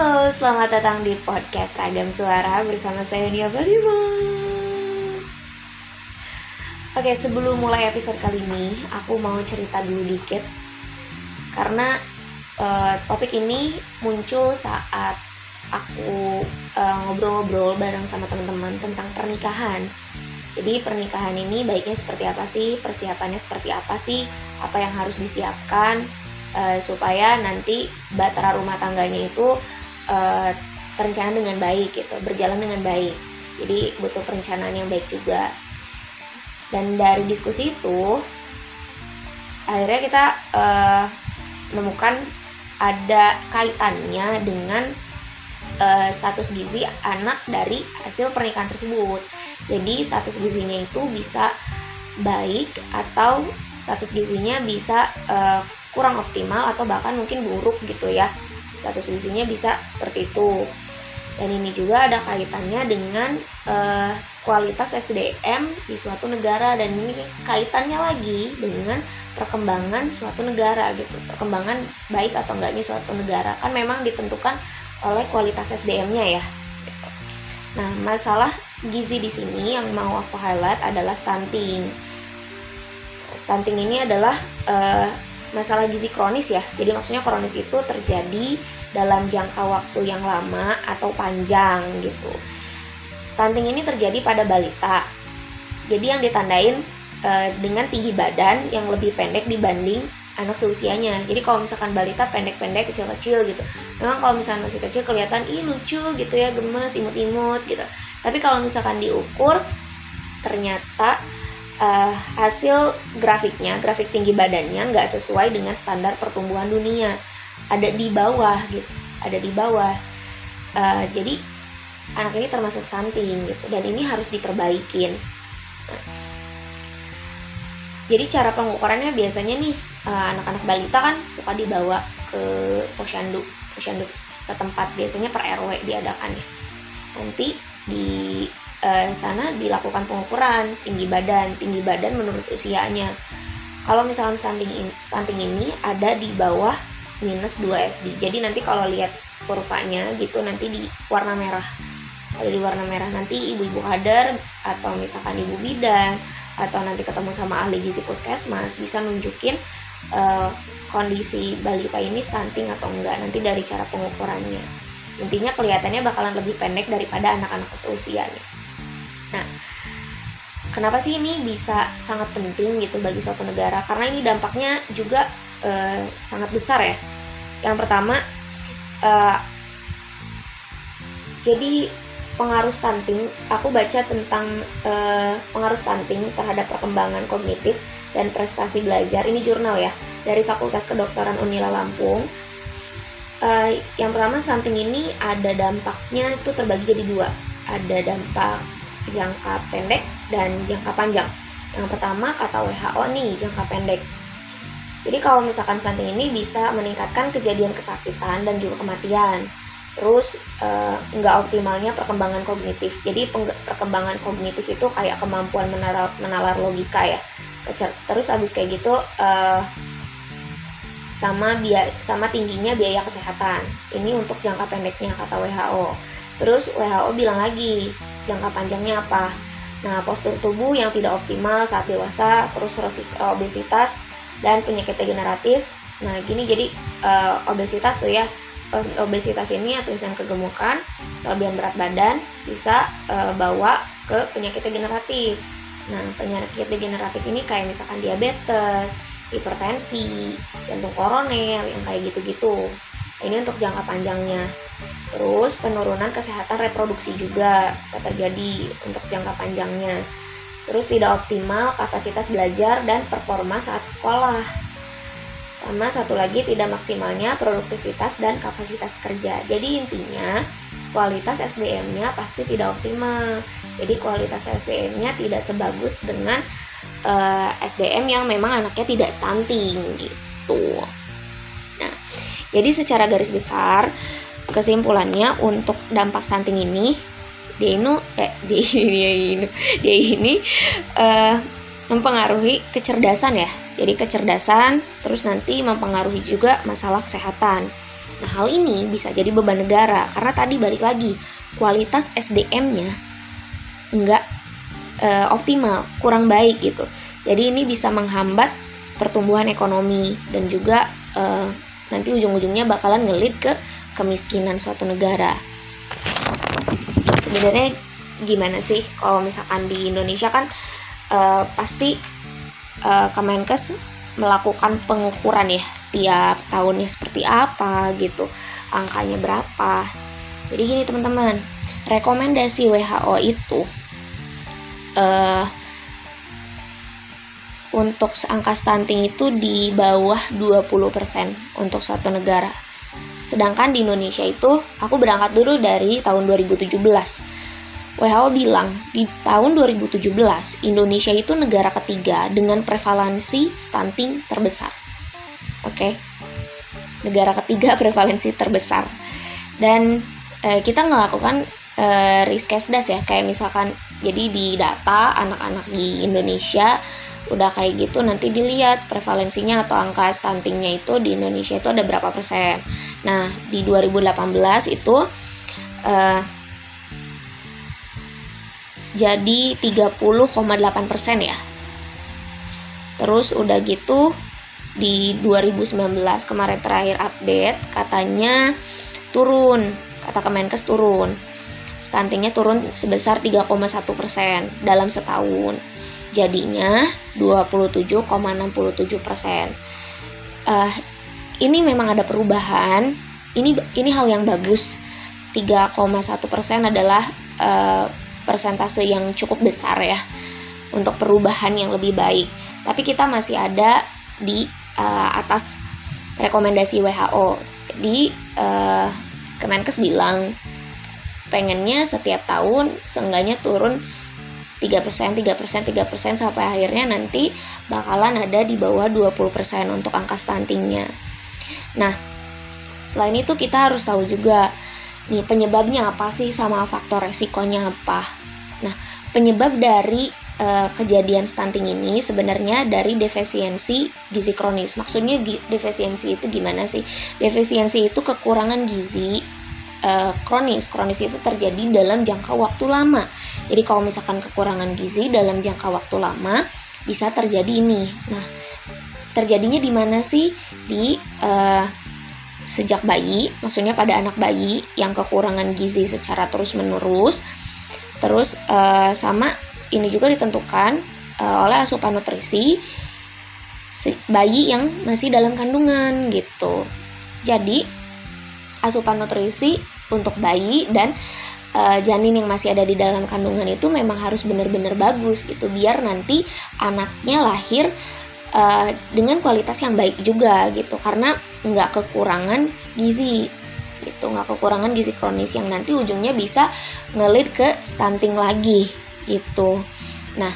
Halo, selamat datang di podcast Ragam Suara bersama saya Nia Fatima. Oke, sebelum mulai episode kali ini, aku mau cerita dulu dikit karena uh, topik ini muncul saat aku uh, ngobrol-ngobrol bareng sama teman-teman tentang pernikahan. Jadi pernikahan ini baiknya seperti apa sih, persiapannya seperti apa sih, apa yang harus disiapkan, uh, supaya nanti batara rumah tangganya itu uh, terencana dengan baik gitu berjalan dengan baik. Jadi butuh perencanaan yang baik juga. Dan dari diskusi itu akhirnya kita uh, menemukan ada kaitannya dengan uh, status gizi anak dari hasil pernikahan tersebut. Jadi status gizinya itu bisa baik atau status gizinya bisa uh, kurang optimal atau bahkan mungkin buruk gitu ya status gizinya bisa seperti itu. Dan ini juga ada kaitannya dengan uh, kualitas SDM di suatu negara. Dan ini kaitannya lagi dengan perkembangan suatu negara gitu. Perkembangan baik atau enggaknya suatu negara. Kan memang ditentukan oleh kualitas SDM-nya ya gitu. nah masalah gizi di sini yang mau aku highlight adalah stunting. Stunting ini adalah uh, masalah gizi kronis ya. Jadi maksudnya kronis itu terjadi dalam jangka waktu yang lama atau panjang gitu. Stunting ini terjadi pada balita. Jadi yang ditandain e, dengan tinggi badan yang lebih pendek dibanding anak seusianya. Jadi kalau misalkan balita pendek-pendek kecil-kecil gitu. Memang kalau misalkan masih kecil kelihatan ih lucu gitu ya, gemes, imut-imut gitu. Tapi kalau misalkan diukur ternyata uh, hasil grafiknya, grafik tinggi badannya nggak sesuai dengan standar pertumbuhan dunia, ada di bawah gitu, ada di bawah. Uh, jadi anak ini termasuk stunting gitu, dan ini harus diperbaikin. jadi cara pengukurannya biasanya nih uh, anak-anak balita kan suka dibawa ke posyandu, posyandu setempat biasanya per RW diadakannya. Nanti di eh, sana dilakukan pengukuran tinggi badan. Tinggi badan menurut usianya. Kalau misalkan stunting in, stunting ini ada di bawah minus 2 SD jadi nanti kalau lihat kurvanya gitu nanti di warna merah. Ada di warna merah nanti ibu-ibu kader atau misalkan ibu bidan atau nanti ketemu sama ahli gizi puskesmas bisa nunjukin uh, kondisi balita ini stunting atau enggak nanti dari cara pengukurannya. Intinya kelihatannya bakalan lebih pendek daripada anak-anak seusianya kenapa sih ini bisa sangat penting gitu bagi suatu negara? Karena ini dampaknya juga uh, sangat besar ya. Yang pertama, uh, jadi pengaruh stunting, aku baca tentang uh, pengaruh stunting terhadap perkembangan kognitif dan prestasi belajar. Ini jurnal ya dari Fakultas Kedokteran Unila Lampung. Uh, yang pertama stunting ini ada dampaknya itu terbagi jadi dua. Ada dampak jangka pendek dan jangka panjang. Yang pertama kata WHO nih jangka pendek. Jadi kalau misalkan stunting ini bisa meningkatkan kejadian kesakitan dan juga kematian. Terus eh, nggak uh, optimalnya perkembangan kognitif. Jadi perkembangan kognitif itu kayak kemampuan menalar, menalar logika ya. Terus abis kayak gitu uh, sama biaya sama tingginya biaya kesehatan. Ini untuk jangka pendeknya kata WHO. Terus WHO bilang lagi jangka panjangnya apa. Nah postur tubuh yang tidak optimal saat dewasa terus obesitas dan penyakit degeneratif. Nah gini jadi uh, obesitas tuh ya obesitas ini atau misalnya kegemukan kelebihan berat badan bisa uh, bawa ke penyakit degeneratif. Nah penyakit degeneratif ini kayak misalkan diabetes hipertensi jantung koroner yang kayak gitu-gitu. Ini untuk jangka panjangnya Terus penurunan kesehatan reproduksi juga bisa terjadi untuk jangka panjangnya. Terus tidak optimal kapasitas belajar dan performa saat sekolah. Sama satu lagi tidak maksimalnya produktivitas dan kapasitas kerja. Jadi intinya kualitas SDM-nya pasti tidak optimal. Jadi kualitas SDM-nya tidak sebagus dengan uh, eh, SDM yang memang anaknya tidak stunting gitu. Nah, jadi secara garis besar kesimpulannya untuk dampak stunting ini dia ini eh dia ini dia ini uh, mempengaruhi kecerdasan ya jadi kecerdasan terus nanti mempengaruhi juga masalah kesehatan Nah, hal ini bisa jadi beban negara karena tadi balik lagi kualitas SDM-nya nggak uh, optimal, kurang baik gitu. Jadi ini bisa menghambat pertumbuhan ekonomi dan juga uh, nanti ujung-ujungnya bakalan ngelit ke kemiskinan suatu negara. Sebenarnya gimana sih kalau misalkan di Indonesia kan uh, pasti uh, Kemenkes melakukan pengukuran ya tiap tahunnya seperti apa gitu angkanya berapa jadi gini teman-teman rekomendasi WHO itu uh, untuk angka stunting itu di bawah 20% untuk suatu negara. Sedangkan di Indonesia itu aku berangkat dulu dari tahun 2017. WHO bilang di tahun 2017 Indonesia itu negara ketiga dengan prevalensi stunting terbesar. Oke. Okay? Negara ketiga prevalensi terbesar. Dan eh, kita melakukan eh, risk ya kayak misalkan jadi di data anak-anak di Indonesia udah kayak gitu nanti dilihat prevalensinya atau angka stuntingnya itu di Indonesia itu ada berapa persen. Nah di 2018 itu uh, jadi 30,8 persen ya. Terus udah gitu di 2019 kemarin terakhir update katanya turun kata Kemenkes turun. Stuntingnya turun sebesar 3,1 persen dalam setahun jadinya 27,67 persen. Uh, ini memang ada perubahan. Ini ini hal yang bagus. 3,1 persen adalah uh, persentase yang cukup besar ya untuk perubahan yang lebih baik. Tapi kita masih ada di uh, atas rekomendasi WHO. Jadi uh, Kemenkes bilang pengennya setiap tahun seenggaknya turun 3%, 3%, 3% sampai akhirnya nanti bakalan ada di bawah 20% untuk angka stuntingnya. Nah, selain itu kita harus tahu juga nih penyebabnya apa sih sama faktor resikonya apa. Nah, penyebab dari uh, kejadian stunting ini sebenarnya dari defisiensi gizi kronis. Maksudnya defisiensi itu gimana sih? Defisiensi itu kekurangan gizi uh, kronis. Kronis itu terjadi dalam jangka waktu lama jadi kalau misalkan kekurangan gizi dalam jangka waktu lama bisa terjadi ini. Nah, terjadinya di mana sih? Di uh, sejak bayi, maksudnya pada anak bayi yang kekurangan gizi secara terus-menerus. Terus uh, sama ini juga ditentukan uh, oleh asupan nutrisi bayi yang masih dalam kandungan gitu. Jadi asupan nutrisi untuk bayi dan uh, janin yang masih ada di dalam kandungan itu memang harus benar-benar bagus gitu biar nanti anaknya lahir uh, dengan kualitas yang baik juga gitu. Karena nggak kekurangan gizi gitu nggak kekurangan gizi kronis yang nanti ujungnya bisa ngelit ke stunting lagi gitu. Nah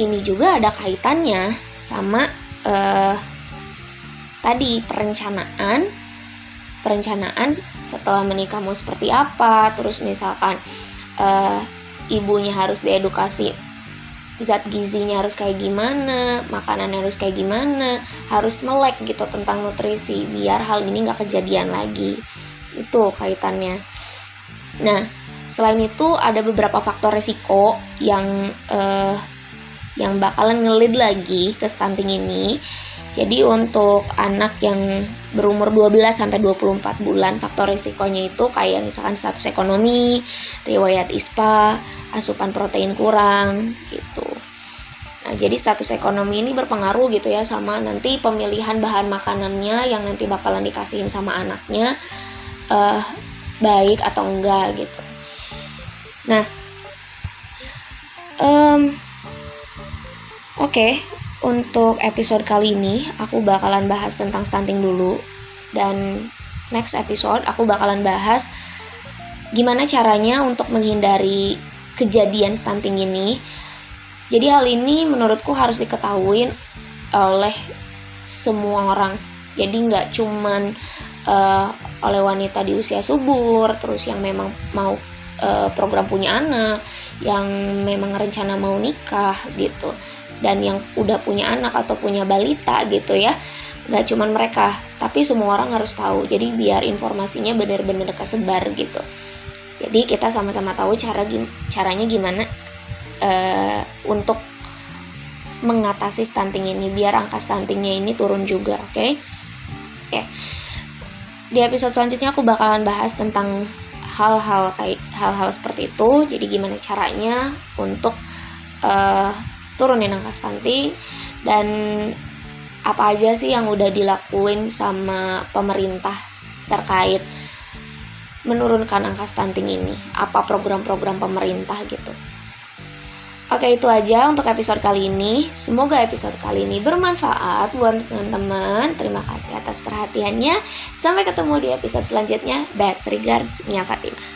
ini juga ada kaitannya sama uh, tadi perencanaan perencanaan setelah menikah mau seperti apa. Terus misalkan uh, ibunya harus diedukasi zat gizinya harus kayak gimana makanan harus kayak gimana harus melek gitu tentang nutrisi biar hal ini nggak kejadian lagi. Itu kaitannya. Nah selain itu ada beberapa faktor resiko yang uh, yang bakalan ngelid lagi ke stunting ini jadi untuk anak yang berumur 12 sampai 24 bulan faktor risikonya itu kayak misalkan status ekonomi, riwayat ISPA, asupan protein kurang gitu. Nah, jadi status ekonomi ini berpengaruh gitu ya sama nanti pemilihan bahan makanannya yang nanti bakalan dikasihin sama anaknya uh, baik atau enggak gitu. Nah, um, oke, untuk episode kali ini aku bakalan bahas tentang stunting dulu dan next episode aku bakalan bahas gimana caranya untuk menghindari kejadian stunting ini. Jadi hal ini menurutku harus diketahui oleh semua orang. Jadi nggak cuman uh, oleh wanita di usia subur, terus yang memang mau uh, program punya anak, yang memang rencana mau nikah gitu dan yang udah punya anak atau punya balita gitu ya gak cuman mereka tapi semua orang harus tahu jadi biar informasinya benar-benar kesebar gitu jadi kita sama-sama tahu cara caranya gimana uh, untuk mengatasi stunting ini biar angka stuntingnya ini turun juga oke okay? okay. di episode selanjutnya aku bakalan bahas tentang hal-hal kayak hal-hal seperti itu jadi gimana caranya untuk uh, turunin angka stunting dan apa aja sih yang udah dilakuin sama pemerintah terkait menurunkan angka stunting ini? Apa program-program pemerintah gitu? Oke itu aja untuk episode kali ini. Semoga episode kali ini bermanfaat buat teman-teman. Terima kasih atas perhatiannya. Sampai ketemu di episode selanjutnya. Best regards, Mia Fatimah